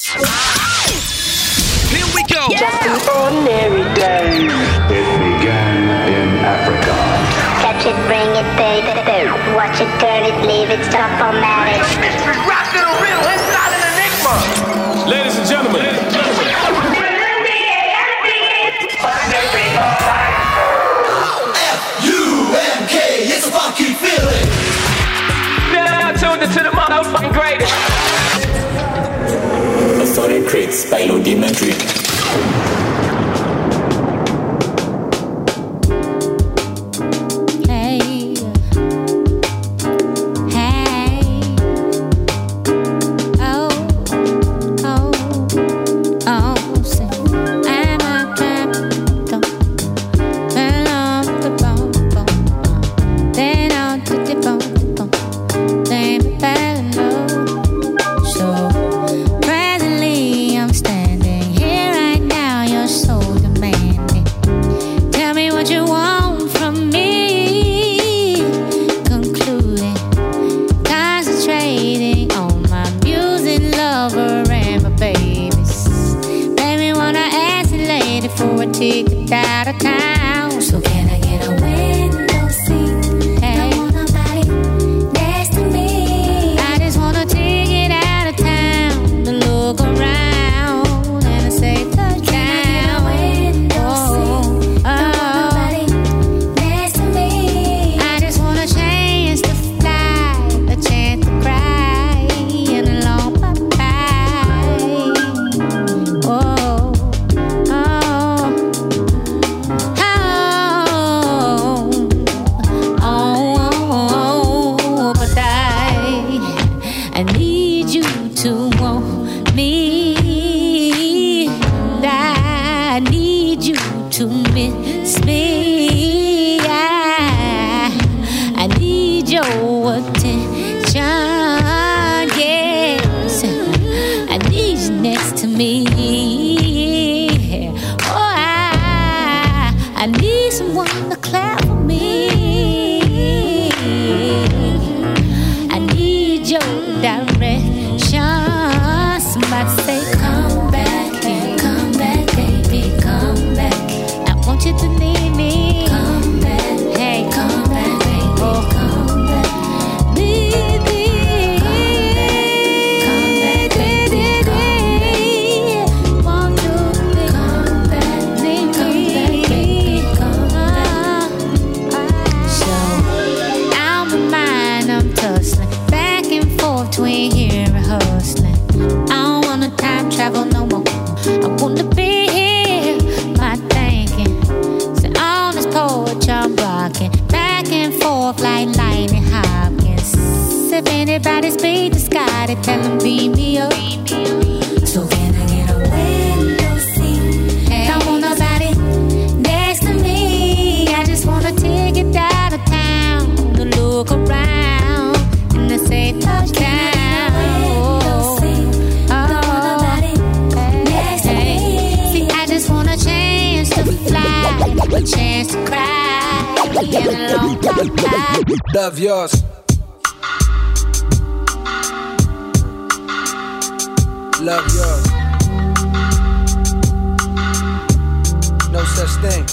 Here we go. Just an ordinary day. It began in Africa. Catch it, bring it, baby. Watch it, turn it, leave it, stop, format it. Mystery rock and real, it's not an enigma. Ladies and gentlemen. F-U-N-K, it's a funky feeling. Now tuned into the motherfucking greatest. Crates by Dimitri. Love yours. Love yours. No such thing.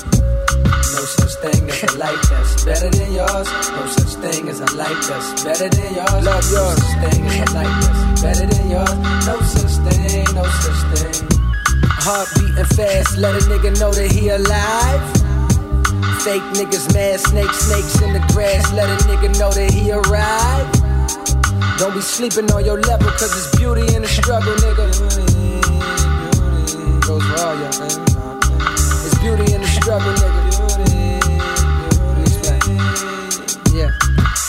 No such thing as a life that's better than yours. No such thing as a life that's better than yours. Love yours. No such thing as a life that's better than yours. No such thing. No such thing. Heart beating fast, let a nigga know that he alive. Fake niggas mad, snakes, snakes in the grass. Let a nigga know that he arrived. Don't be sleeping on your level, cause it's beauty in the struggle, nigga. Goes for all y'all. It's beauty in the struggle, nigga.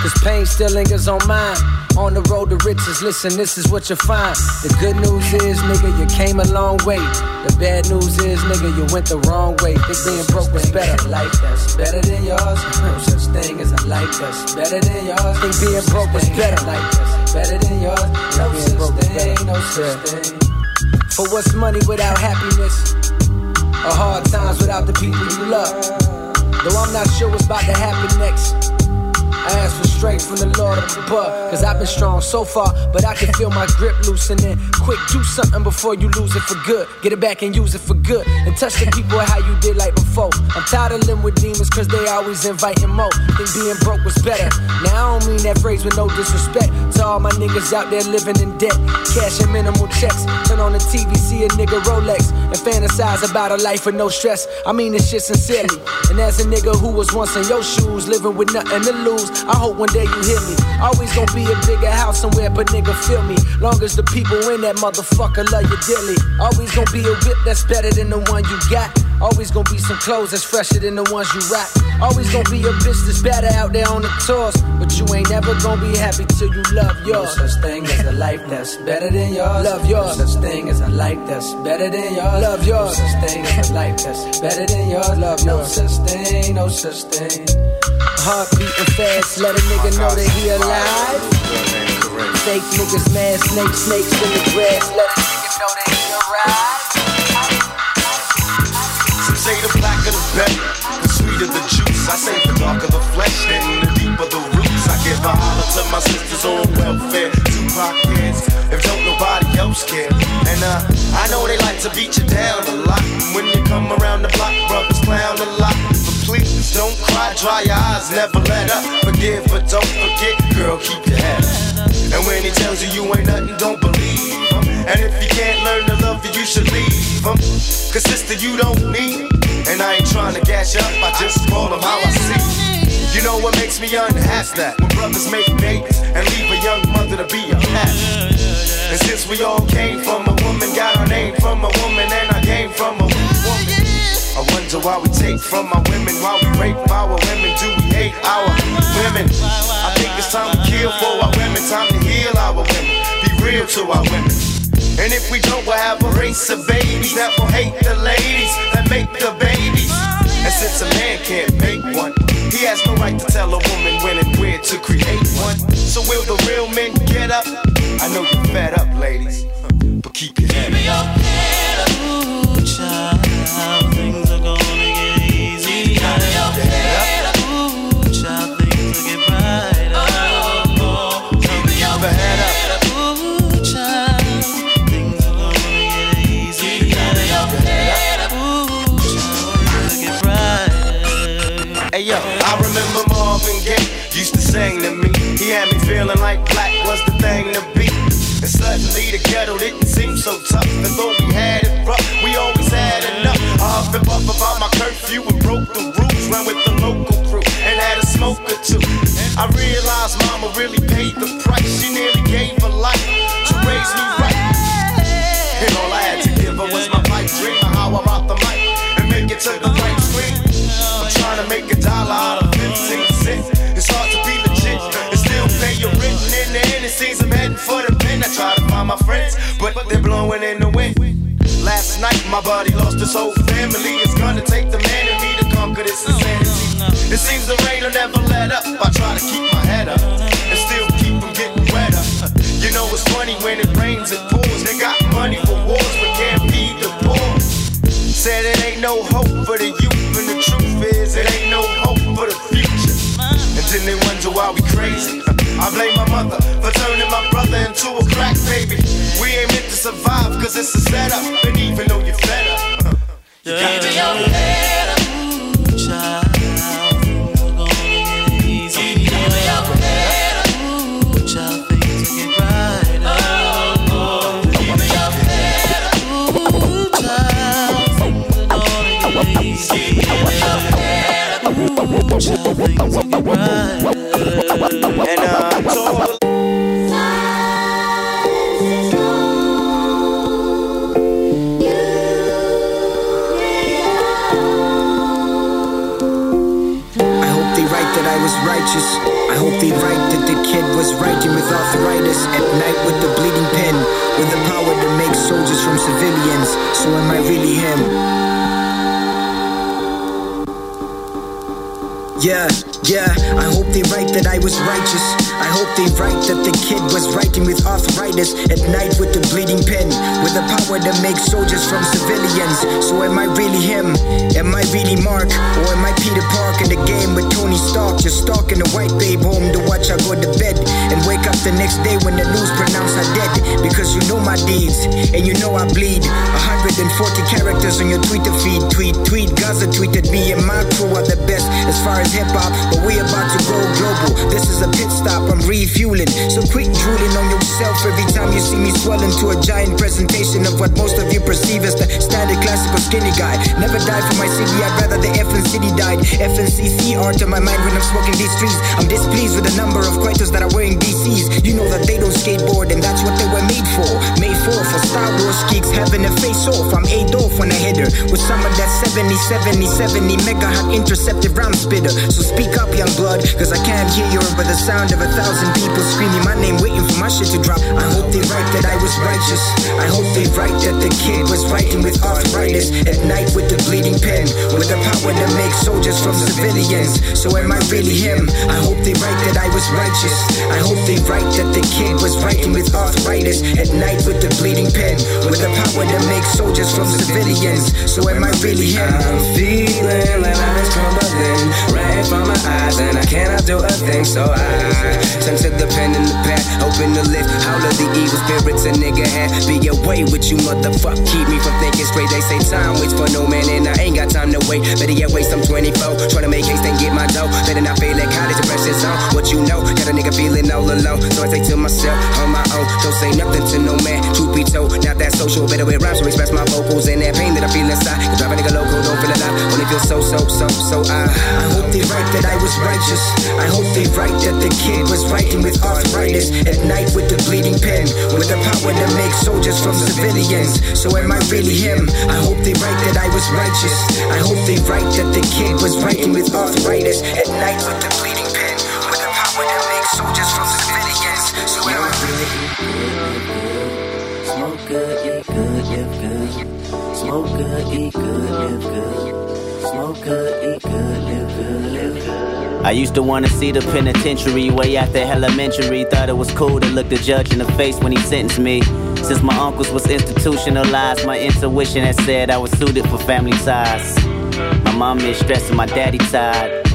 Cause pain still lingers on mine. On the road to riches, listen, this is what you find. The good news is, nigga, you came a long way. The bad news is, nigga, you went the wrong way. Think being broke was better. Life that's better than yours. No such thing as a life that's better than yours. Think being broke was better. Life that's better than yours. No such thing, no such thing. For what's money without happiness? Or hard times without the people you love? Though I'm not sure what's about to happen next. I ask for strength from the Lord above, cause I've been strong so far, but I can feel my grip loosening. Quick, do something before you lose it for good. Get it back and use it for good. And touch the people how you did like before. I'm tired of living with demons, cause they always inviting more. Think being broke was better. Now I don't mean that phrase with no disrespect to all my niggas out there living in debt. Cashing minimal checks. Turn on the TV, see a nigga Rolex, and fantasize about a life with no stress. I mean this shit sincerely. And as a nigga who was once in your shoes, living with nothing to lose, I hope one day you hear me. Always gonna be a bigger house somewhere, but nigga feel me. Long as the people in that motherfucker love you dearly. Always gonna be a whip that's better than the one you got. Always gonna be some clothes that's fresher than the ones you rock. Always gonna be a bitch that's better out there on the tours. But you ain't never gonna be happy till you love yours. No such thing as a life that's better than yours. Love yours. No such thing as a life that's better than yours. Love yours. No such thing as a life that's better than yours. Love yours. No such thing, no such thing. Heart beating fast, let a nigga know that he alive. Fake niggas mad, snake, snakes in the grass, let a nigga know that he arrived. Some say the blacker the better, the sweeter the juice. I say the darker the flesh, then the deeper the roots. I give a holler to my sisters on welfare, Tupac kids, if don't nobody else care. And uh, I know they like to beat you down a lot. When you come around the block, brothers clown a lot. Don't cry, dry your eyes, never let up. Forgive, but don't forget, girl, keep your head. And when he tells you you ain't nothing, don't believe him. And if you can't learn to love you, you should leave him. Cause sister, you don't need. And I ain't trying to gas you up, I just call him how I see. You know what makes me unhappy? That when brothers make babies and leave a young mother to be a mess. And since we all came from a woman, got our name from a woman, and I came from a woman. I wonder why we take from our women, why we rape our women, do we hate our women? I think it's time to kill for our women, time to heal our women, be real to our women. And if we don't, we'll have a race of babies that will hate the ladies that make the babies. And since a man can't make one, he has no right to tell a woman when and where to create one. So will the real men get up? I know you're fed up, ladies, but keep your head up. Hey feeling like black was the thing to be. And suddenly the kettle didn't seem so tough. And though we had it rough, we always had enough. I huffed and puffed about my curfew and broke the rules. Ran with the local crew and had a smoke or two. I realized mama really paid the price. She nearly gave her life to raise me right. And all I had to give her was my pipe dream of how I rock the mic and make it to the right screen. I'm trying to make find my friends, but they're blowing in the wind. Last night, my body lost his whole family. It's gonna take the man in me to conquer this insanity. It seems the rain will never let up. I try to keep my head up and still keep from getting wetter. You know it's funny when it rains it pours. They got money for wars, but can't feed the poor. Said it ain't no hope for the youth, and the truth is it ain't no hope for the future. And then they wonder why we crazy. I blame my mother for turning my brother into a crack baby. We ain't meant to survive cause it's a setup. And even though you're fed up, uh, you got to your head write that I was righteous. I hope they write that the kid was writing with arthritis at night with the bleeding pen, with the power to make soldiers from civilians. So am I really him? Yeah, yeah, I hope they write that I was righteous. I hope they write that the kid was writing with arthritis at night with the bleeding pen, with the power to make soldiers from civilians. So am I really him? Am I really Mark? Or am I Peter Park in the game with Tony Stark? Just stalking the white babe home to watch her go to bed and wake up the next day when the news pronounce her dead. Because you know my deeds and you know I bleed. 140 characters on your Twitter feed. Tweet, tweet. Gaza tweeted me and my crew are the best as far as hip hop, but we about to go global. This is a pit stop, I'm refueling. So quit drooling on yourself every time you see me swell into a giant presentation of what most of you perceive as the standard classical skinny guy. Never died for my city, I'd rather the FN city died. FNCC art to my mind when I'm smoking these trees. I'm displeased with the number of quietos that are wearing DCs. You know that they don't skateboard, and that's what they were made for. Made for for Star Wars geeks having a face off. I'm Adolf on a header with some of that 70, 70, 70 mega hot intercepted round spitter. So speak up, young blood, cause I can't hear you over the sound of a thousand people screaming my name, waiting for my shit to drop. I hope they write that I was righteous. I hope they write that the kid was writing with arthritis at night with the bleeding pen, with the power to make soldiers from civilians. So am I really him? I hope they write that I was righteous. I hope they write that the kid was writing with arthritis at night with the bleeding pen, with the power to make soldiers from civilians. So am I really him? I'm feeling like is crumbling right from my eyes, and I cannot do a thing. So I turn to the pen in the pad, open the lift, howl of the evil spirits a nigga had. Be away with you, motherfucker. Keep me from thinking straight. They say time waits for no man, and I ain't got time to wait. Better yet, waste some 24. Trying to make haste and get my dough. Better not feel like college depression zone. What you know, got a nigga feeling all alone. So I say to myself, on my own, don't say nothing to no man. Truth be told, not that social, better with rhymes to express my vocals and that pain that I feel inside. Cause drive a nigga local, don't feel alive. Feel so, so, so, so I. I hope they write that I was righteous. I hope they write that the kid was writing with arthritis at night with the bleeding pen, with the power to make soldiers from civilians. So am I really him? I hope they write that I was righteous. I hope they write that the kid was writing with arthritis at night with the bleeding pen, with the power to make soldiers from civilians. So am I really Smoke good, eat good, live good. Smoke good, eat good, live good. I used to wanna see the penitentiary way after elementary. Thought it was cool to look the judge in the face when he sentenced me. Since my uncles was institutionalized, my intuition had said I was suited for family ties. My mom is stressing, my daddy tired.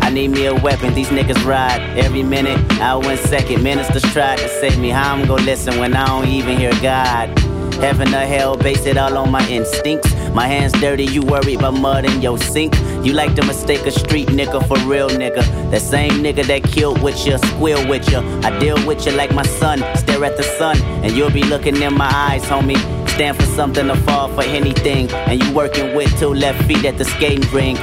I need me a weapon, these niggas ride every minute, hour and second. Ministers tried to save me, how I'm gonna listen when I don't even hear God? Heaven or hell, base it all on my instincts. My hands dirty, you worried about mud in your sink. You like to mistake a street nigga for real nigga. That same nigga that killed with you, squeal with you. I deal with you like my son, stare at the sun, and you'll be looking in my eyes, homie. Stand for something or fall for anything. And you working with two left feet at the skating rink.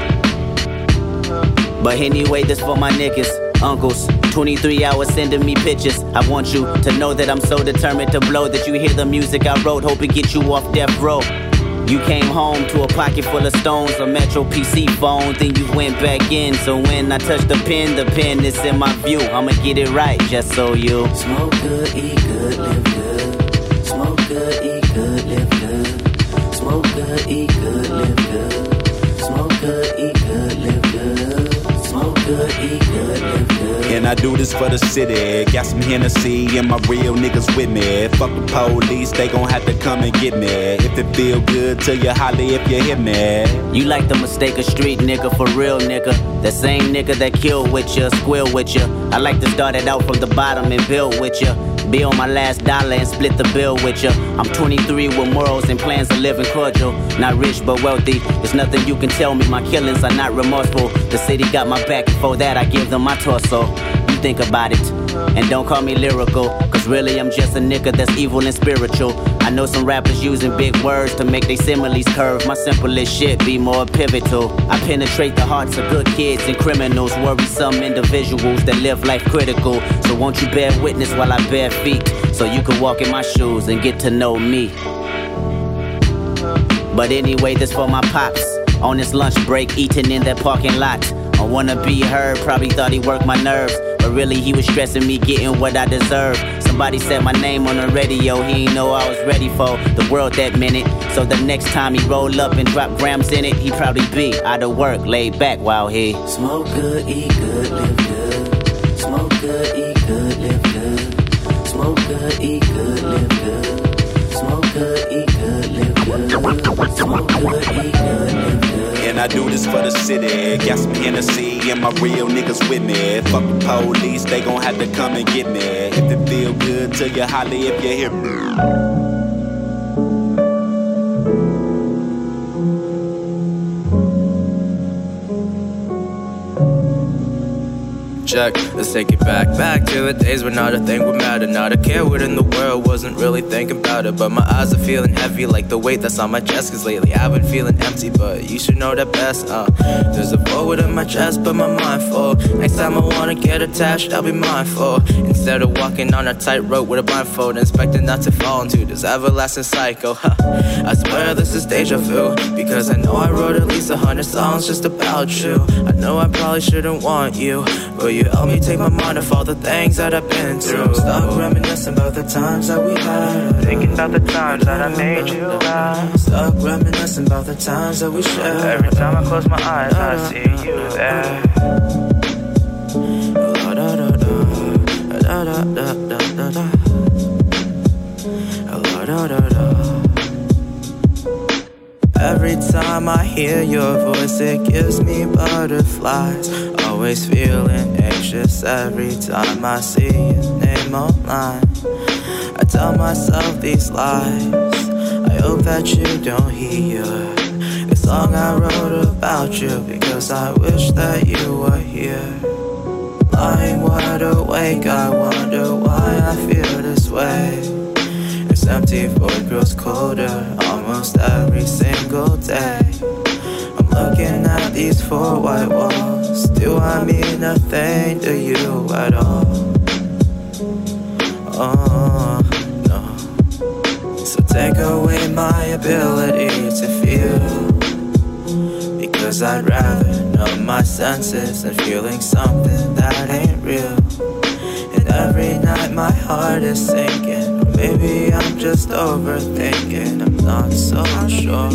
But anyway, this for my niggas, uncles. 23 hours sending me pictures. I want you to know that I'm so determined to blow that you hear the music I wrote, hope it get you off death row. You came home to a pocket full of stones, a Metro PC phone, then you went back in. So when I touch the pen, the pen is in my view. I'ma get it right, just so you Smoke good, eat good, live good. Smoke good, eat good, live good. Smoke good, eat good. I do this for the city. Got some Hennessy and my real niggas with me. Fuck the police, they gon' have to come and get me. If it feel good to you, holler if you hit me. You like to mistake a street nigga for real nigga. That same nigga that killed with you, squeal with you. I like to start it out from the bottom and build with you. Be on my last dollar and split the bill with ya. I'm 23 with morals and plans of living cordial. Not rich but wealthy. There's nothing you can tell me. My killings are not remorseful. The city got my back. For that, I give them my torso. You think about it. And don't call me lyrical, cause really I'm just a nigga that's evil and spiritual. I know some rappers using big words to make their similes curve. My simplest shit be more pivotal. I penetrate the hearts of good kids and criminals, worrisome individuals that live life critical. So won't you bear witness while I bare feet, so you can walk in my shoes and get to know me. But anyway, this for my pops. On this lunch break, eating in that parking lot. I wanna be heard, probably thought he worked my nerves. But really, he was stressing me getting what I deserve. Somebody said my name on the radio, he ain't know I was ready for the world that minute. So the next time he roll up and drop grams in it, he probably be out of work, laid back while he smoke good, eat good, live good. Smoke good, eat good, live good. Smoke good, eat good, live good. Smoke good, eat good, live good. Smoke eat good, live good. And I do this for the city. Got some Hennessy and my real niggas with me. Fuck the police, they gon' have to come and get me. If it feel good to you, holler if you hear me. Check. Let's take it back, back to the days when not a thing would matter. Not a care what in the world, wasn't really thinking about it. But my eyes are feeling heavy, like the weight that's on my chest. Cause lately I've been feeling empty, but you should know that best. Uh, there's a forward in my chest, but my mind full. Next time I wanna get attached, I'll be mindful. Instead of walking on a tightrope with a blindfold, expecting not to fall into this everlasting cycle. Huh. I swear this is deja vu, because I know I wrote at least a hundred songs just about you. I know I probably shouldn't want you, Will you help me take my mind off all the things that I've been through? Stop reminiscing about the times that we had. Thinking about the times that I made you laugh. Stop reminiscing about the times that we shared. Every time I close my eyes, I see you there. Da, da, da, da, da, da. Every time I hear your voice, it gives me butterflies. Always feeling anxious every time I see your name online. I tell myself these lies. I hope that you don't hear the song I wrote about you because I wish that you were here. Lying wide awake, I wonder why I feel this way. It's empty void grows colder almost every single day. I'm looking at these four white walls. Do I mean nothing to you at all? Oh, no. So take away my ability to feel. Because I'd rather numb my senses than feeling something that ain't real. And every night my heart is sinking. Maybe I'm just overthinking, I'm not so sure.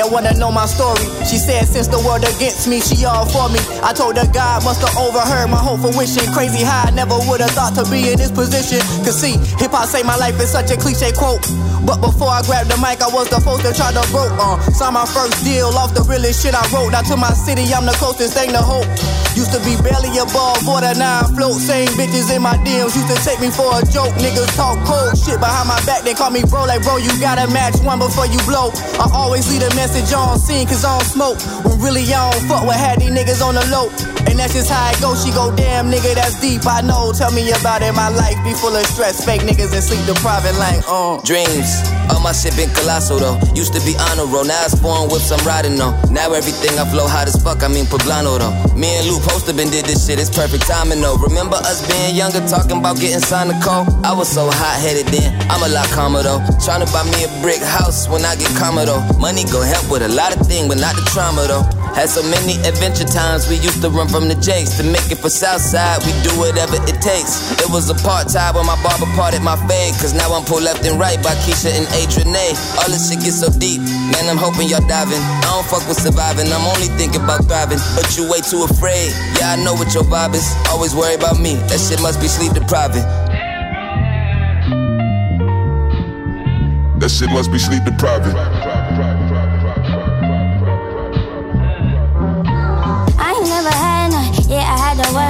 That wanna know my story. Said since the world against me, she all for me. I told her God must have overheard my hope for wishing. Crazy how I never would have thought to be in this position. Cause see, hip hop say my life is such a cliche quote. But before I grabbed the mic, I was the first to try to broke. Uh, signed my first deal off the realest shit I wrote. Now to my city, I'm the closest thing to hope. Used to be barely above water, now I float. Same bitches in my DMs used to take me for a joke. Niggas talk cold shit behind my back, they call me bro. Like, bro, you gotta match one before you blow. I always leave a message on scene, cause I don't smoke. When really I don't fuck with had these niggas on the low. And that's just how it goes. She go, damn nigga, that's deep. I know. Tell me about it. My life be full of stress. Fake niggas and sleep deprived like, uh. Dreams. All my shit been colossal though. Used to be honor roll, now it's foreign whips I'm riding on. Now everything I flow hot as fuck, I mean poblano though. Me and Lou Poster been did this shit, it's perfect timing though. Remember us being younger, talking about getting signed to call? I was so hot headed then, I'm a lot calmer though. Trying to buy me a brick house when I get calmer though. Money go help with a lot of things, but not the trauma though. Had so many adventure times, we used to run from the jakes. To make it for Southside, we do whatever it takes. It was a part time when my barber parted my fade. Cause now I'm pulled left and right by Keisha and Adrian A. All this shit gets so deep, man, I'm hoping y'all diving. I don't fuck with surviving, I'm only thinking about thriving. But you way too afraid, yeah, I know what your vibe is. Always worry about me, that shit must be sleep depriving. That shit must be sleep depriving.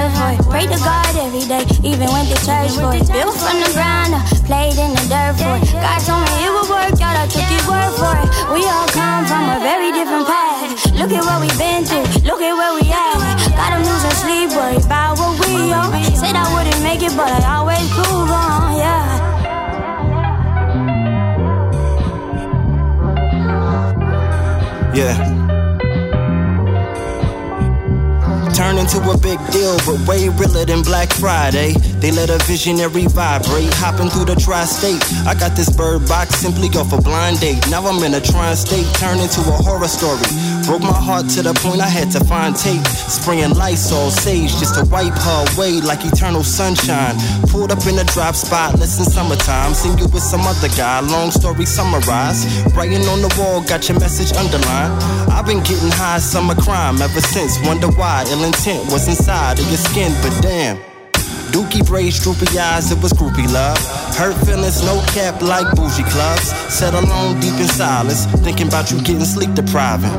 I had for it. Pray to God every day, even went to church for it. Built from the ground up, played in the dirt for it. God told me it would work out, I took his word for it. We all come from a very different path. Look at what we've been through, look at where we at. Got them losing sleep, worried about what we on. Said I wouldn't make it, but I always prove on, yeah. Yeah. A big deal, but way realer than Black Friday. They let a visionary vibrate, hopping through the tri-state. I got this bird box simply off a blind date. Now I'm in a tri-state, turned into a horror story. Broke my heart to the point I had to find tape. Spraying Lysol sage just to wipe her away like eternal sunshine. Pulled up in a drop spot, less than summertime. Seen you with some other guy, long story summarized. Writing on the wall, got your message underlined. I've been getting high summer crime ever since. Wonder why ill intent was inside of your skin, but damn. Dookie braids, droopy eyes, it was groupie love. Hurt feelings, no cap like bougie clubs. Set alone deep in silence, thinking about you getting sleep depriving.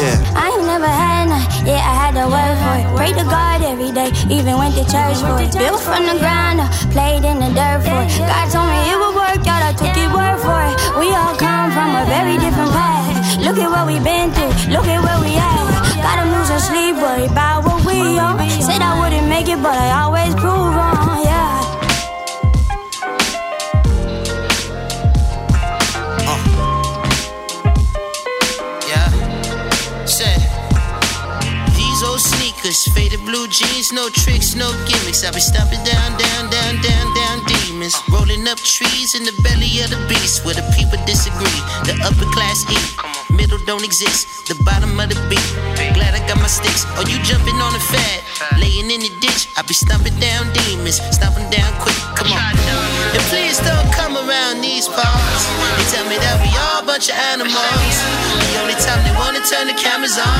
Yeah. I ain't never had yeah, I had to work for it. Pray to God every day, even went to church for it. Built from the ground up, played in the dirt for it. God told me it would work out, I took his word for it. We all come from a very different path. Look at what we've been through, look at where we at. Got them losing sleep, worried about what we on. Said I wouldn't make it, but I always prove on, faded blue jeans, no tricks, no gimmicks. I be stomping down, down, down, down, down demons. Rolling up trees in the belly of the beast where the people disagree. The upper class eat, middle don't exist. The bottom of the beat. Glad I got my sticks. Oh, you jumping on the fat, laying in the ditch. I be stomping down demons, stomping down quick. Come on. And please don't come around these parts. They tell me that we all a bunch of animals. The only time they wanna turn the cameras on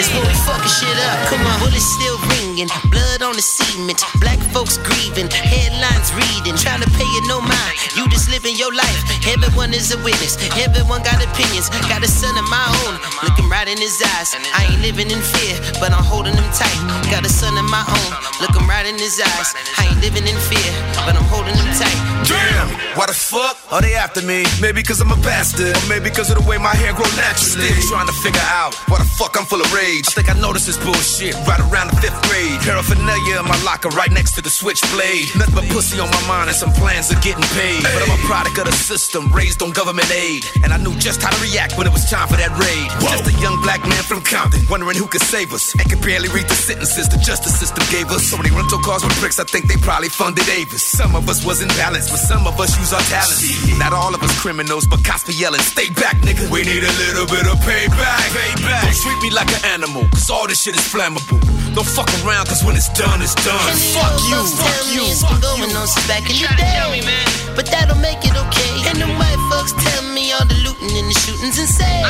is when we fucking shit up. Come on, bullets still ringing, blood on the cement. Black folks grieving, headlines reading, trying to pay it no mind. You just living your life. Everyone is a witness. Everyone got opinions. Got a son of my own, looking right in his eyes. I ain't living in fear, but I'm holding him tight. Got a son of my own, looking right in his eyes. I ain't living in fear, but I'm holding him tight. Damn, why the fuck are they after me? Maybe cause I'm a bastard, or maybe cause of the way my hair grow naturally. Still trying to figure out why the fuck I'm full of rage. I think I noticed this bullshit right around the fifth grade. Paraphernalia in my locker right next to the switchblade. Nothing but pussy on my mind and some plans of getting paid. But I'm a product of the system, raised on government aid. And I knew just how to react when it was time for that raid. Just a young black man from Compton, wondering who could save us. And could barely read the sentences the justice system gave us. So many rental cars with bricks, I think they probably funded Avis. Some of us wasn't balanced, but some of us use our talents. Not all of us criminals, but cops be yelling, stay back, nigga. We need a little bit of payback. payback. Don't treat me like an animal, cause all this shit is flammable. Don't fuck around, cause when it's done, it's done. Fuck you, fuck you. It's been going on since back in the day. But that'll make it okay. And the white folks tell me all the looting and the shooting's insane.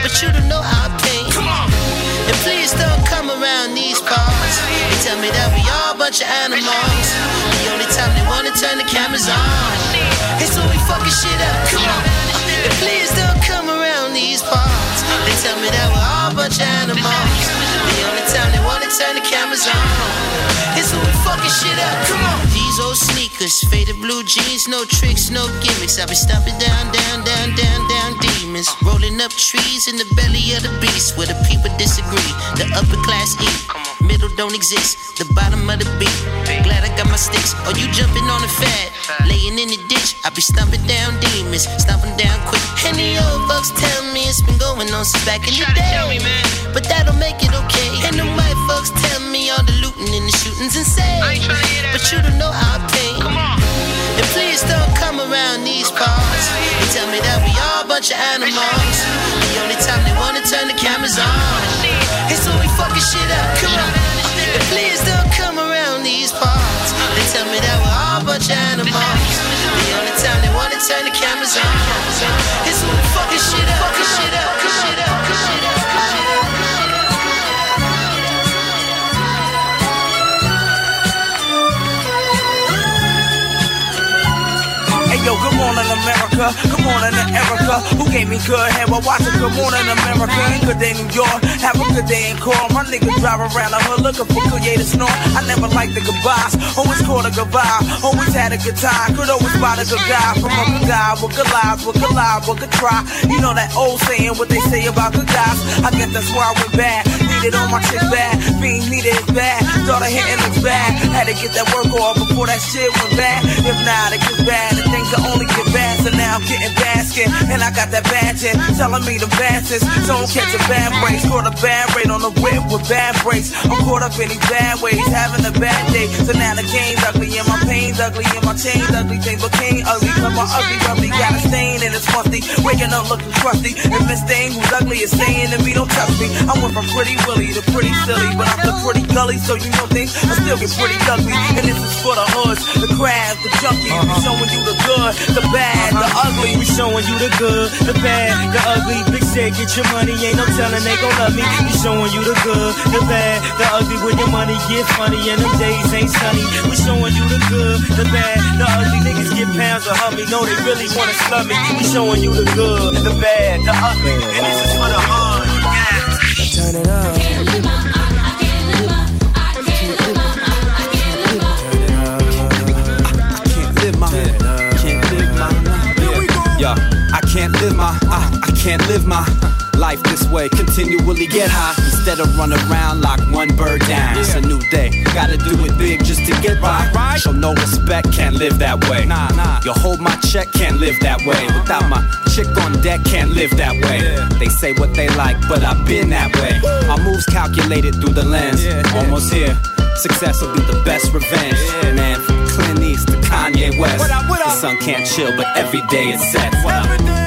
But you don't know how I pain. Come on. And please don't come around these parts. They tell me that we all a bunch of animals. The only time they wanna turn the cameras on is when we fucking shit up. Come on. And please don't come around these parts. They tell me that we're all a bunch of animals. Sneakers, faded blue jeans, no tricks, no gimmicks. I be stomping down, down, down, down, down demons. Rolling up trees in the belly of the beast where the people disagree. The upper class eat, middle don't exist. The bottom of the beat. Glad I got my sticks. Oh, you jumping on the fat, laying in the ditch. I be stomping down demons, stomping down quick. And the old folks tell me it's been going on since back in the day. But that'll make it okay. And the white folks tell me all the looting and the shooting's insane. But you don't know how And please don't come around these parts. They tell me that we all a bunch of animals. The only time they wanna turn the cameras on is when we fucking shit up. Come on. And please don't come around these parts. They tell me that we're all a bunch of animals. The only time they wanna turn the cameras on is when we fucking shit up. Yo, morning America, good morning to Erica, who gave me good head while watching Good Morning America. Good day New York, have a good day in court. My niggas drive around the hood looking for creative snort. I never liked the goodbyes, always caught a good vibe, always had a good time. Could always spot a good guy from a good guy with good lives, with good lives, with good try. You know that old saying, what they say about good guys. I guess that's why I went bad. Needed on my chick bad, being needed is bad. Started hitting looks bad, had to get that work off before that shit went bad. If not, it gets bad, and things will only get. So now I'm getting basket, and I got that badge in, telling me the fastest. So don't catch a bad break, scored a bad rate on the whip with bad breaks. I'm caught up in these bad ways, having a bad day. So now the game's ugly, and my pain's ugly, and my chain's ugly. Thing became ugly, but my ugly ugly got a stain and it's musty. Waking up looking crusty, and this thing who's ugly is saying to me, don't trust me. I went from pretty willy to pretty silly, but I'm the pretty gully, so you know things I still get pretty ugly. And this is for the hoods, the crabs, the junkies, we showing you the good, the bad, the uh-huh. ugly. We showing you the good, the bad, the ugly. Big said, get your money, ain't no telling they gon' love me. We showing you the good, the bad, the ugly. When your money get funny and them days ain't sunny. We showing you the good, the bad, the ugly. Niggas get pounds of hummy, know they really wanna slum me. We showing you the good, the bad, the ugly. And this is for the hood. Yeah. Turn it up. I can't live my I, I can't live my life this way. Continually get high instead of run around like one bird down. It's a new day gotta do it big just to get by. Show no respect can't live that way. Nah nah. You hold my check can't live that way. Uh-huh. Without my chick on deck can't live that way. They say what they like but I've been that way. My moves calculated through the lens. Almost here. Success will be the best revenge, man. From Clint East to Kanye West, the sun can't chill, but every day it's set. What up?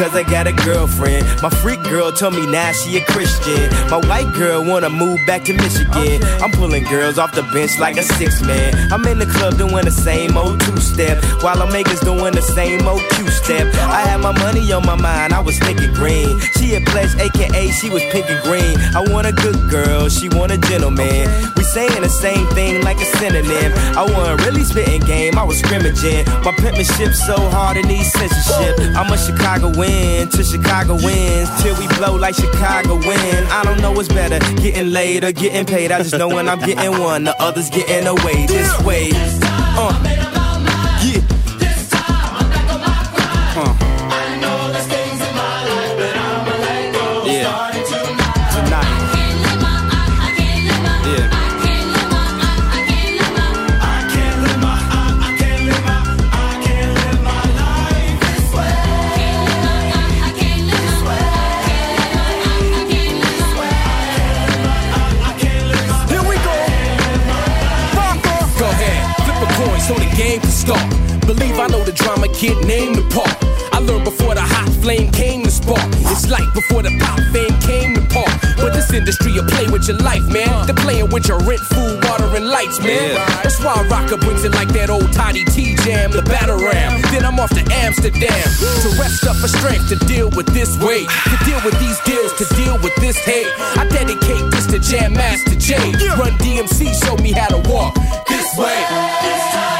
Leave me just because I got a girlfriend. My freak girl told me now she a Christian. My white girl wanna move back to Michigan. I'm pulling girls off the bench like a six man. I'm in the club doing the same old two step, while I'm makers doing the same old Q step. I had my money on my mind, I was thinking green. She a pledge, aka she was pink and green. I want a good girl, she want a gentleman. Saying the same thing like a synonym. I wasn't really spitting game, I was scrimmaging. My penmanship so hard it needs censorship. I'm a Chicago win to Chicago wins till we blow like Chicago win. I don't know what's better, getting laid or getting paid. I just know when I'm getting one, the others getting away this way. Uh. I know the drama kid named the part. I learned before the hot flame came to spark. It's like before the pop fame came to park. But this industry you play with your life, man. They're playing with your rent, food, water, and lights, man. That's why Rocker brings it like that old Toddy Tee jam, the Batterram. Then I'm off to Amsterdam to rest up for strength to deal with this weight, to deal with these deals, to deal with this hate. I dedicate this to Jam Master Jay. Run DMC, show me how to walk this way. Uh.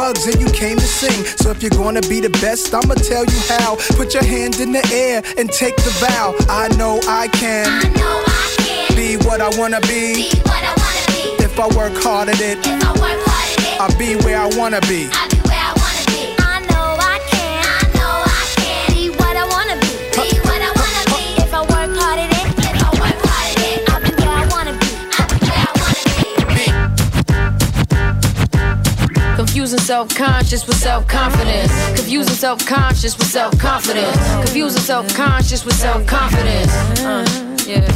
and you came to sing. So if you're gonna be the best, I'ma tell you how. Put your hand in the air and take the vow. I know I can. I know I can. Be what I wanna be. be, I wanna be. If I work hard at it, I'll be where I wanna be. Confusing self-conscious with self-confidence. Confusing self-conscious with self-confidence. Confusing self-conscious with self-confidence. Uh, yeah.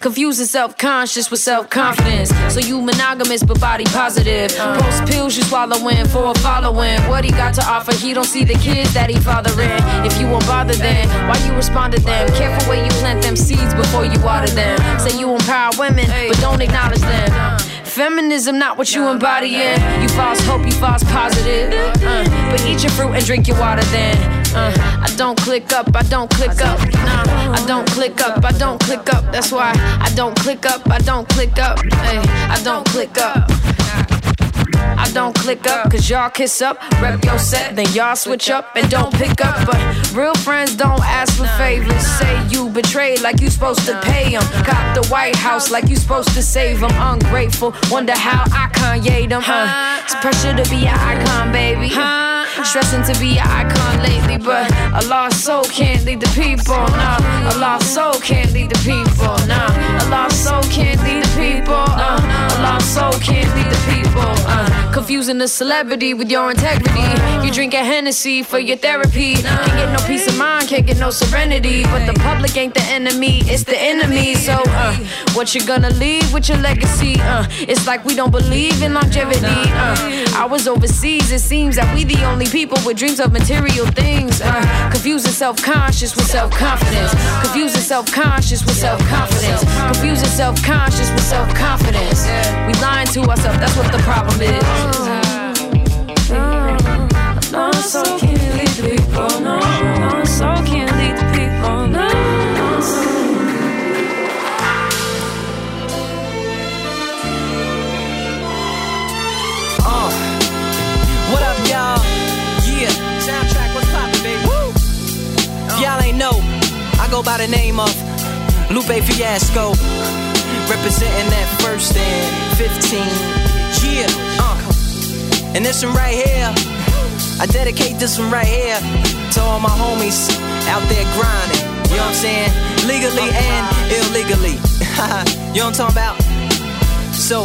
Confusing self-conscious with self-confidence. So you monogamous but body positive. Post pills you swallowing for a following. What he got to offer, he don't see the kids that he fathering. If you won't bother them, why you respond to them? Careful where you plant them seeds before you water them. Say you empower women, but don't acknowledge them. Feminism, not what you embodying. You false hope, you false positive. Uh, but eat your fruit and drink your water then. Uh, I don't click up, I don't click up. Nah, I don't click up, I don't click up. That's why I don't click up, I don't click up. Hey, I don't click up. I don't click up, cause y'all kiss up, rep your set, then y'all switch up and don't pick up. But real friends don't ask for favors. Say you betrayed like you supposed to pay them. Cop the White House like you supposed to save them. Ungrateful, wonder how I Kanye them. Uh, it's pressure to be an icon, baby. Stressing to be an icon lately, but a lost soul can't lead the people. Nah, a lost soul can't lead the people. Nah, a lost soul can't lead the people. Uh, lost soul can't lead the people. Uh, confusing a celebrity with your integrity. You drink a Hennessy for your therapy. Can't get no peace of mind, can't get no serenity. But the public ain't the enemy, it's the enemy. So, uh, what you gonna leave with your legacy? Uh, it's like we don't believe in longevity. Uh, I was overseas, it seems that we the only people with dreams of material things. Uh, confusing self-conscious with self-confidence. Confusing self-conscious with self-confidence. Confusing self-conscious with self-confidence. We lying to ourselves, that's what the problem is. No, so can't lead the people. No, no, so can't lead the people. No. Uh, what up, y'all? Yeah, soundtrack, what's poppin', baby? Woo! Y'all ain't know, I go by the name of Lupe Fiasco, representing that first and 15. Yeah, uh, and this one right here, I dedicate this one right here to all my homies out there grinding. You know what I'm saying? Legally and illegally. you know what I'm talking about? So,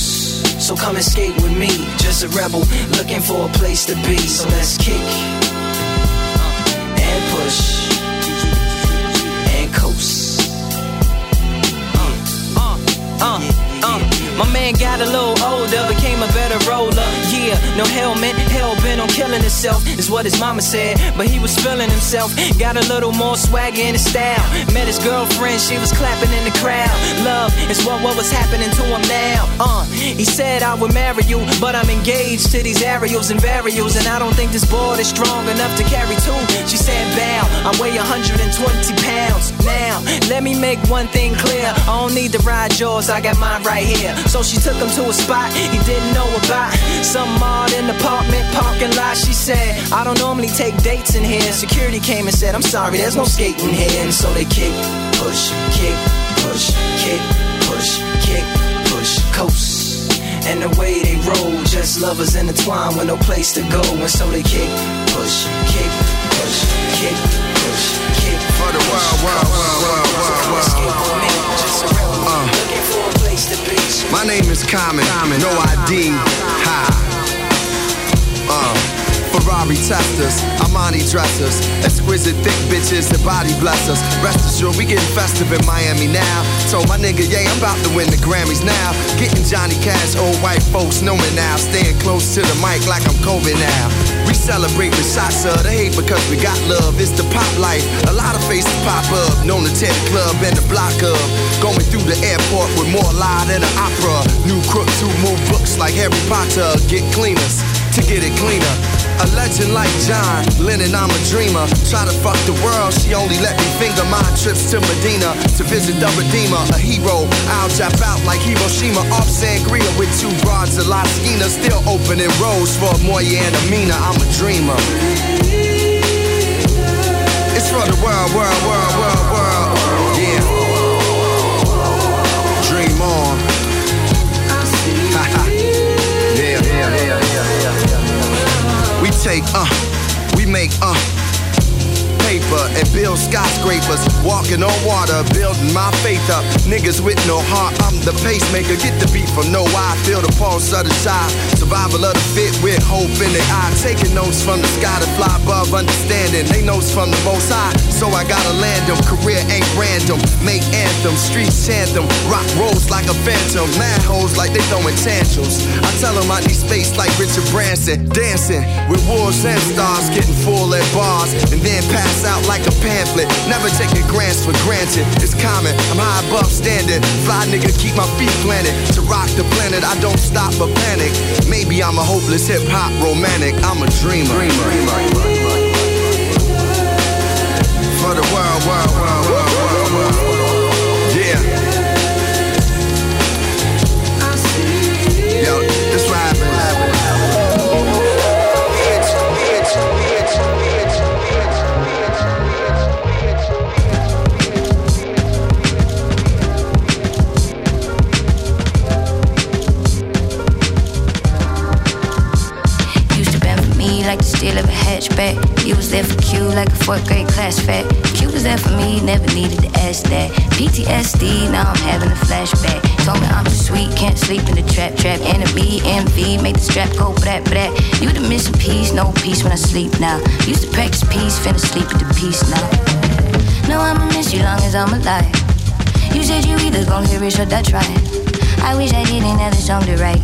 So come and skate with me, just a rebel looking for a place to be. So let's kick and push and coast. Uh, uh, uh. My man got a little older, became a better roller. Yeah, no helmet, hell bent on killing himself, is what his mama said. But he was feeling himself, got a little more swagger in his style. Met his girlfriend, she was clapping in the crowd. Love is what, what was happening to him now. Uh, he said I would marry you, but I'm engaged to these aerials and varials, and I don't think this board is strong enough to carry two. She said, Bow, I weigh 120 pounds. Now, let me make one thing clear. I don't need to ride yours, I got mine right here. So she took him to a spot he didn't know about. Some in the apartment parking lot. She said, I don't normally take dates in here. Security came and said, I'm sorry, there's no skating here. And so they kick, push, kick, push, kick, push, kick, push, coast. And the way they roll, just lovers intertwined with no place to go. And so they kick, push, kick, push, kick, push, kick. For the world, world, world, world, world, world. Uh. My name is Common, no ID. Ha. Uh. Ferrari testers, Armani dressers, exquisite thick bitches that body bless us. Rest assured, we getting festive in Miami now. Told my nigga, yeah, I'm about to win the Grammys now. Getting Johnny Cash, old white folks know me now. Staying close to the mic like I'm Kobe now. We celebrate with shots of the hate because we got love. It's the pop life. A lot of faces pop up, known the club and the block up. Going through the airport with more lie than an opera. New crooks who move books like Harry Potter. Get cleaners to get it cleaner. A legend like John Lennon, I'm a dreamer. Try to fuck the world, she only let me finger my trips to Medina to visit the Redeemer. A hero, I'll jump out like Hiroshima off Sangria with two broads of La Esquina. Still opening roads for Moya and Amina. I'm a dreamer. It's for the world, world, world, world. Take, uh, we make, uh, paper and build skyscrapers. Walking on water, building my faith up. Niggas with no heart, I'm the pacemaker. Get the beat from no eye, feel the pulse of the child. Survival of the fit with hope in their eye. Taking notes from the sky to fly above understanding. They notes from the most high, so I gotta land them. Career ain't random. Make anthems, streets chant them. Rock rolls like a phantom. Mad hoes like they throwing tantrums. I tell them I need space like Richard Branson. Dancing with wolves and stars, getting full at bars. And then pass out like a pamphlet. Never taking grants for granted. It's common, I'm high above standard. Fly nigga, keep my feet planted. To rock the planet, I don't stop or panic. Maybe I'm a hopeless hip hop romantic. I'm a dreamer. For the world, world, world, world, world, world. The of a hatchback. You was there for Q like a fourth grade class fat. Q was there for me, never needed to ask that. PTSD, now I'm having a flashback. Told me I'm too sweet, can't sleep in the trap trap. Enemy, MV, make the strap go brat brat. You the missing piece, no peace when I sleep now. Used to practice peace, finna sleep with the peace now. No, I'ma miss you long as I'm alive. You said you either gon' hear it or die trying. I wish I didn't have the song to write.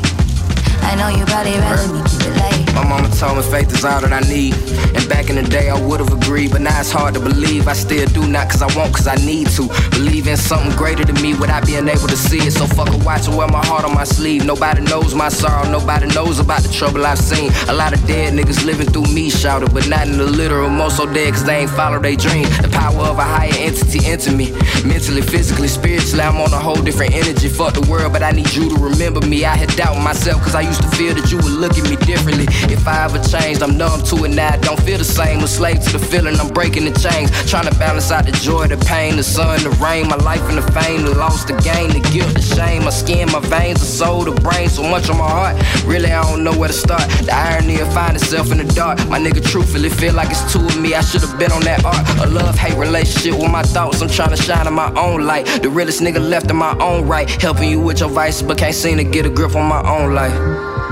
I know you probably rather me keep it light. My mama told me faith is all that I need. And back in the day, I would've agreed, but now it's hard to believe. I still do not cause I want, cause I need to. Believe in something greater than me without being able to see it. So fuck a watch and wear my heart on my sleeve. Nobody knows my sorrow, nobody knows about the trouble I've seen. A lot of dead niggas living through me, shouted, but not in the literal. Most so dead cause they ain't follow their dream. The power of a higher entity into me. Mentally, physically, spiritually, I'm on a whole different energy. Fuck the world, but I need you to remember me. I had doubt myself cause I used to feel that you would look at me differently. If I ever changed, I'm numb to it now. I don't feel the same. A slave to the feeling, I'm breaking the chains. Trying to balance out the joy, the pain, the sun, the rain. My life and the fame, the loss, the gain, the guilt, the shame. My skin, my veins, the soul, the brain. So much on my heart. Really, I don't know where to start. The irony of finding itself in the dark. My nigga, truthfully, feel like it's two of me. I should have been on that art. A love hate relationship with my thoughts. I'm trying to shine in my own light. The realest nigga left in my own right. Helping you with your vices, but can't seem to get a grip on my own life.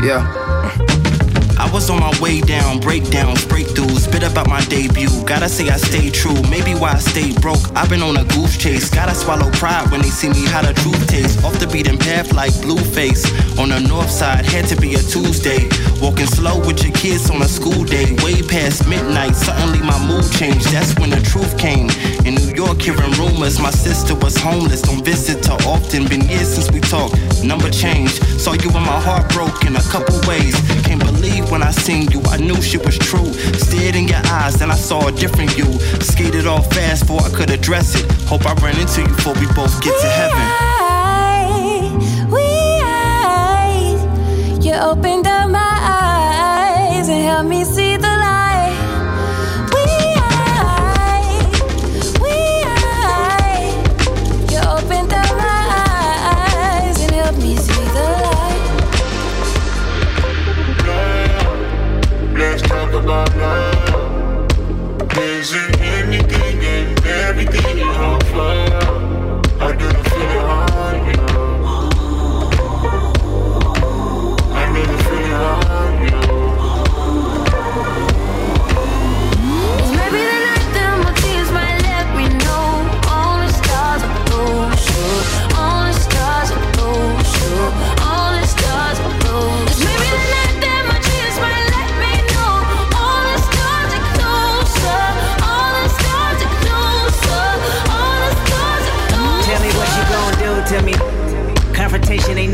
Yeah. Was on my way down, breakdowns, breakthroughs, bit about my debut. Gotta say I stayed true, maybe why I stayed broke. I've been on a goose chase, gotta swallow pride when they see me how the truth tastes. Off the beaten path like Blueface. On the north side, had to be a Tuesday. Walking slow with your kids on a school day. Way past midnight, suddenly my mood changed. That's when the truth came. In New York, hearing rumors, my sister was homeless. Don't visit her often, been years since we talked. Number changed, saw you and my heart broke in a couple ways. Can't believe when I seen you, I knew shit was true. Stared in your eyes, then I saw a different you. Skated off fast before I could address it. Hope I run into you before we both get to heaven. You opened up my eyes and helped me see the light. We are, we eyes, you opened up my eyes and helped me see the light. Let's talk about love. Is it anything and everything you offer?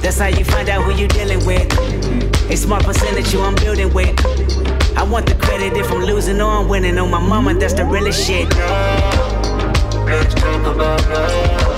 That's how you find out who you dealing with. Mm. A smart percentage you I'm building with. I want the credit if I'm losing or I'm winning. On my mama, that's the realest shit. Let's talk about love.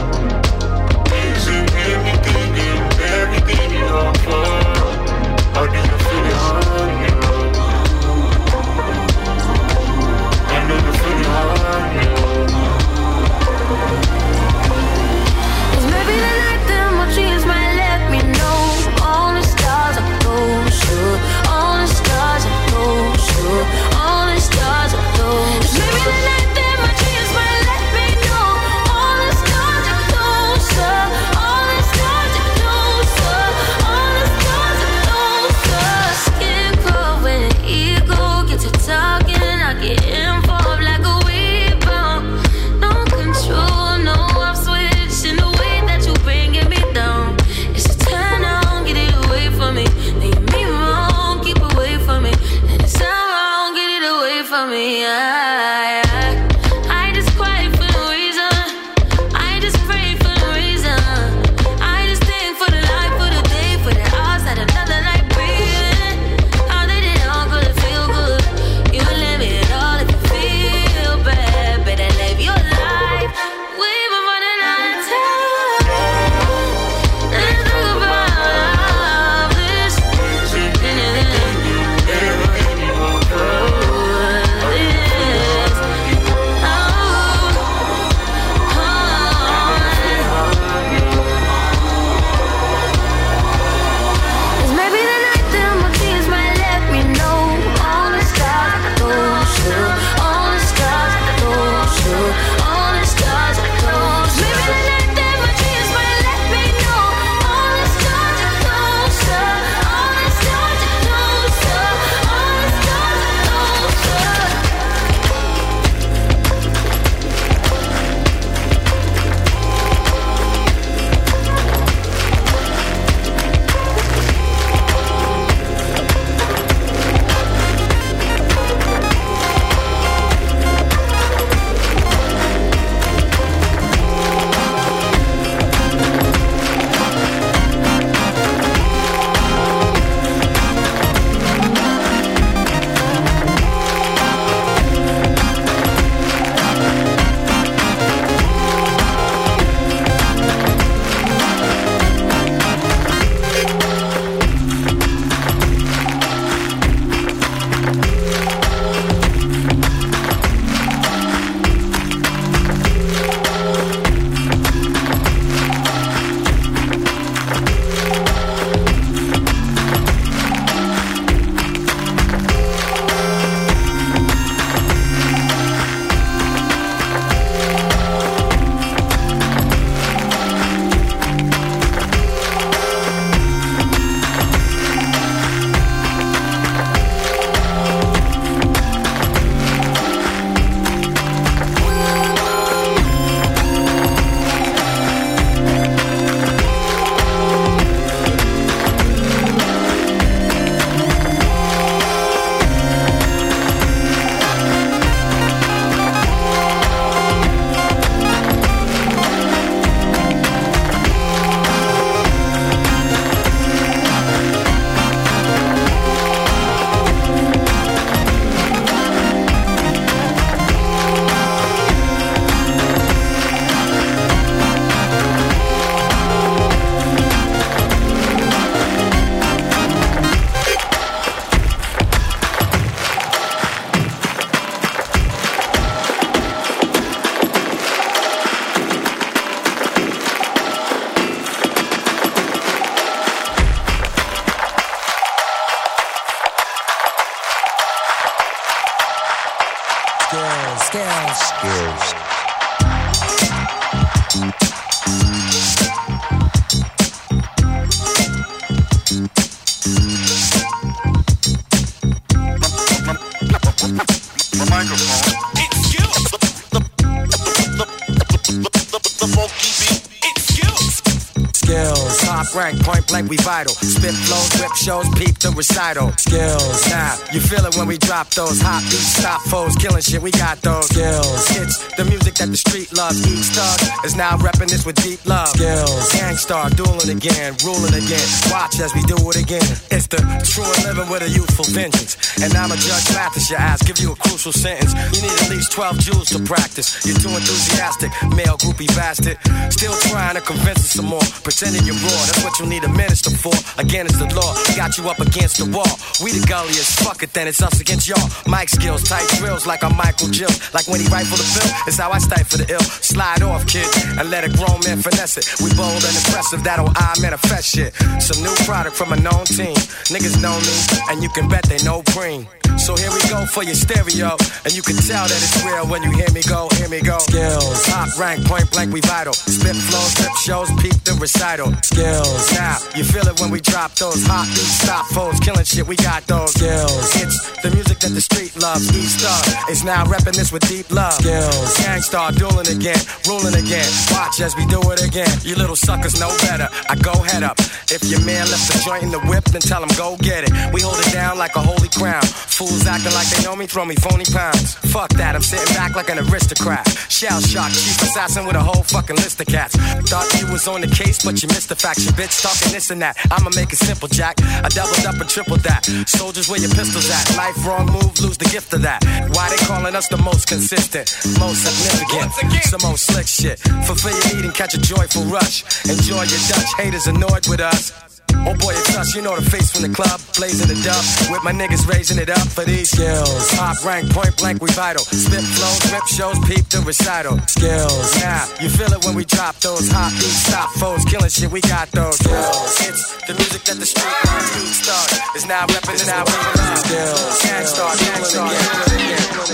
Skills, top rank, point blank, we vital. Spit flows, whip shows, peep the recital. Skills, now you feel it when we drop those hot beats, stop foes, killing shit. We got those skills. It's the music that the street loves. Each thug is now repping this with deep love. Skills, Gang Starr, dueling again, ruling again. Watch as we do it again. It's the true living with a youthful vengeance. And I'm a judge, math is your ass, give you a crucial sentence. You need at least 12 jewels to practice. You're too enthusiastic, male groupie bastard. Still trying to convince us some more. You're raw, that's what you need a minister for. Again, it's the law. Got you up against the wall. We the gulliest, fuck it, then it's us against y'all. Mic skills, tight drills like I'm Michael Jill. Like when he rifle the bill, it's how I stifle the ill. Slide off, kid, and let a grown man finesse it. We bold and impressive, that'll I manifest shit. Some new product from a known team. Niggas know me, and you can bet they know cream. So here we go for your stereo, and you can tell that it's real when you hear me go, hear me go. Skills, top rank, point blank, we vital. Spit flows, rip shows, peep the recital. Skills, now you feel it when we drop those hot stop foes, killing shit. We got those skills. It's the music that the street loves. East Thug is now repping this with deep love. Skills, Gang Starr dueling again, ruling again. Watch as we do it again. You little suckers know better. I go head up. If your man left the joint in the whip, then tell him go get it. We hold it down like a holy crown. Fools acting like they know me, throw me phony pounds. Fuck that, I'm sitting back like an aristocrat. Shell shock, chief assassin with a whole fucking list of cats. Thought you was on the case, but you missed the facts. You bitch talking this and that. I'ma make it simple, Jack. I doubled up and tripled that. Soldiers, where your pistols at? Life wrong move, lose the gift of that. Why they calling us the most consistent, most significant, some old slick shit. Fulfill your need and catch a joyful rush. Enjoy your Dutch haters annoyed with us. Oh boy, it's us, you know the face from the club, blazing it up. With my niggas raising it up for these skills. Top rank, point blank, we vital. Spit flows, rip shows, peep the recital. Skills. Now, you feel it when we drop those hot beats, stop foes, killing shit, we got those skills. It's the music that the street loves. Each star is now repping, is now repping skills. Gang Starr, gangstar,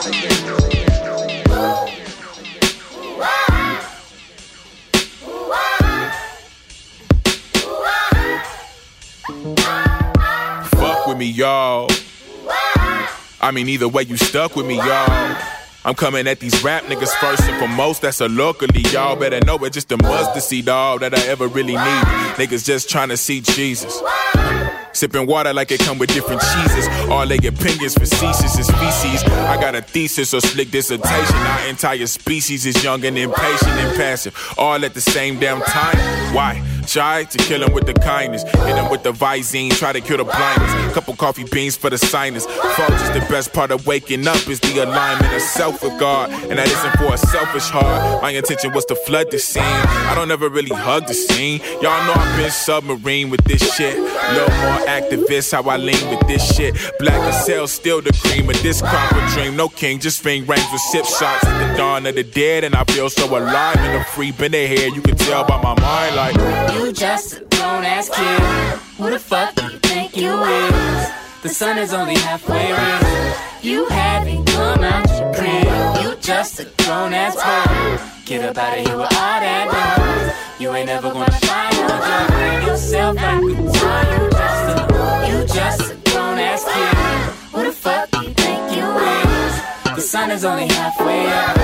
Fuck with y'all. I mean, either way, you stuck with me, y'all. I'm coming at these rap niggas first and foremost. That's a locally, y'all better know it. Just a mustard seed, dog, that I ever really need. Niggas just trying to see Jesus. Sipping water like it come with different cheeses. All their opinions facetious as feces. I got a thesis or slick dissertation. Our entire species is young and impatient and passive. All at the same damn time. Why? Try to kill him with the kindness. Hit him with the Visine. Try to kill the blindness. Couple coffee beans for the sinus. Folks, is the best part of waking up is the alignment of self with God. And that isn't for a selfish heart. My intention was to flood the scene. I don't ever really hug the scene. Y'all know I've been submarine with this shit. Little more activist, how I lean with this shit. Black as hell, still the cream of this crop of dream. No king, just fiend range with sip shots at the dawn of the dead. And I feel so alive in a free been here. You can tell by my mind, like. You just a grown ass kid. Who the fuck do you think you is? The sun is only halfway risen. You haven't come out your crib. You just a grown ass boy. Get up out of here with all that noise. You ain't never gonna find no joy. Bring yourself like a toy. You just a, you just a grown ass kid. Who the fuck you think you is? The sun is only halfway up.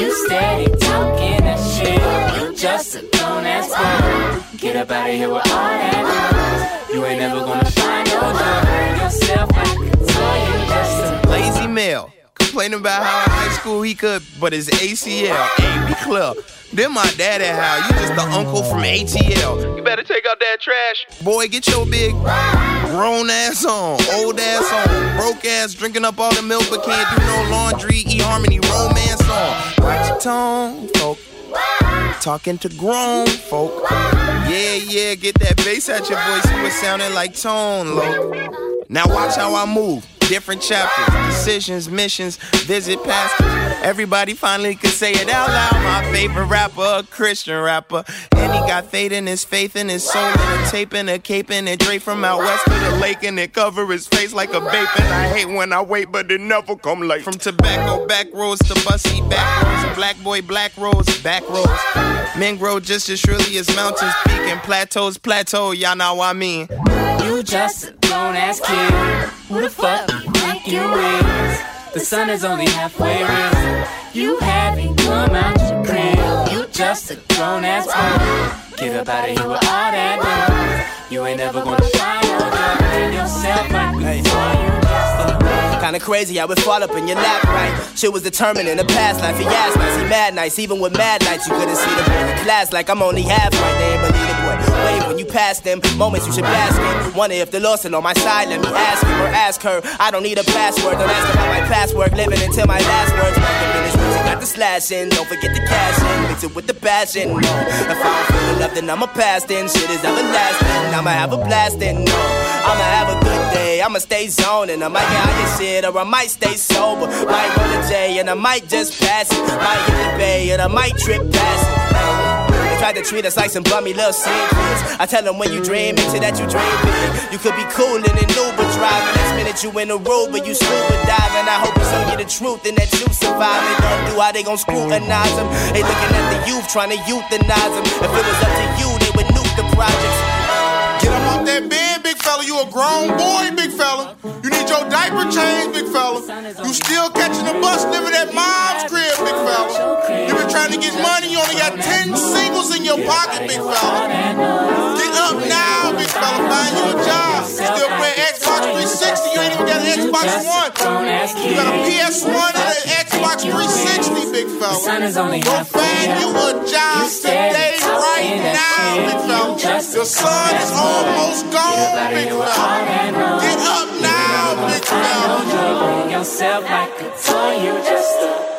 You steady talking that shit. You just a grown ass boy. Get up out of here with all that noise. You ain't never gonna find no joy. Bring yourself like a toy. You just a Lazy male. Complaining about how in high school he could, but his ACL ain't be clear. Then my daddy how you just the uncle from ATL. You better take out that trash. Boy, get your big grown ass on, old ass on, broke ass, drinking up all the milk but can't do no laundry, E Harmony romance on. Watch your tone, folk. Talking to grown folk. Yeah, yeah, get that bass out your voice. You was sounding like Tone Loc. Now watch how I move. Different chapters, decisions, missions, visit pastors. Everybody finally could say it out loud. My favorite rapper, a Christian rapper. And he got faith in his faith in his soul. And a tape and a cape and a Dre from out west to the lake. And it cover his face like a bape. And I hate when I wait, but it never come late. From tobacco back roads to bussy back roads. Black boy, black roads, back roads. Men grow just as surely as mountains peak and plateaus plateau. Y'all know what I mean. You just a grown ass kid. Who the fuck you think you is? The sun is only halfway risen. You haven't come out your crib. You just a grown ass boy. Get up out of here with all that noise. You ain't never gonna find no yourself like before you just a Kinda crazy how it fall up in your lap, right? Shit was determined in the past life. He ass nice, he mad nice. Even with mad nights, you couldn't see the class like I'm only half right. They ain't believe the. Wave when you pass them moments, you should bask in. Wonder if the Lord's still on my side. Let me ask him or ask her. I don't need a password. Don't ask about my password. Living until my last words. In this music, got the slash in. Don't forget the cash in. Mix it with the passion. No. If I don't feel the love, then I'ma pass then. Shit is everlasting. I'ma have a blast then. No. I'ma have a good day. I'ma stay zoning. I might get high shit or I might stay sober. Might roll a J and I might just pass it. Might hit the bay and I might trip past it. Tried to treat us like some bummy little sin. I tell them when you dream into that you dream big. You could be coolin' in Uber driving. Next minute you in a but you scuba diving. I hope you show you the truth and that you survive. They don't do how they gon' scrutinize them. They looking at the youth trying to euthanize them. If it was up to you, they would nuke the projects. Get up off that bed, big fella. You a grown boy, big fella. You need your diaper changed, big fella. You still catching the bus, living at mom's crib, big fella. You been trying to get money, you only got 10 singles in your pocket, big fella. Get up now, big fella. Find you a job. Still playing Xbox 360, you ain't even got an Xbox One. You got a PS1 and an Xbox 360, big fella. Go find you a job today, right now, big fella. Your son is almost gone, big fella. Get up now, big fella. yourself like a toy. You just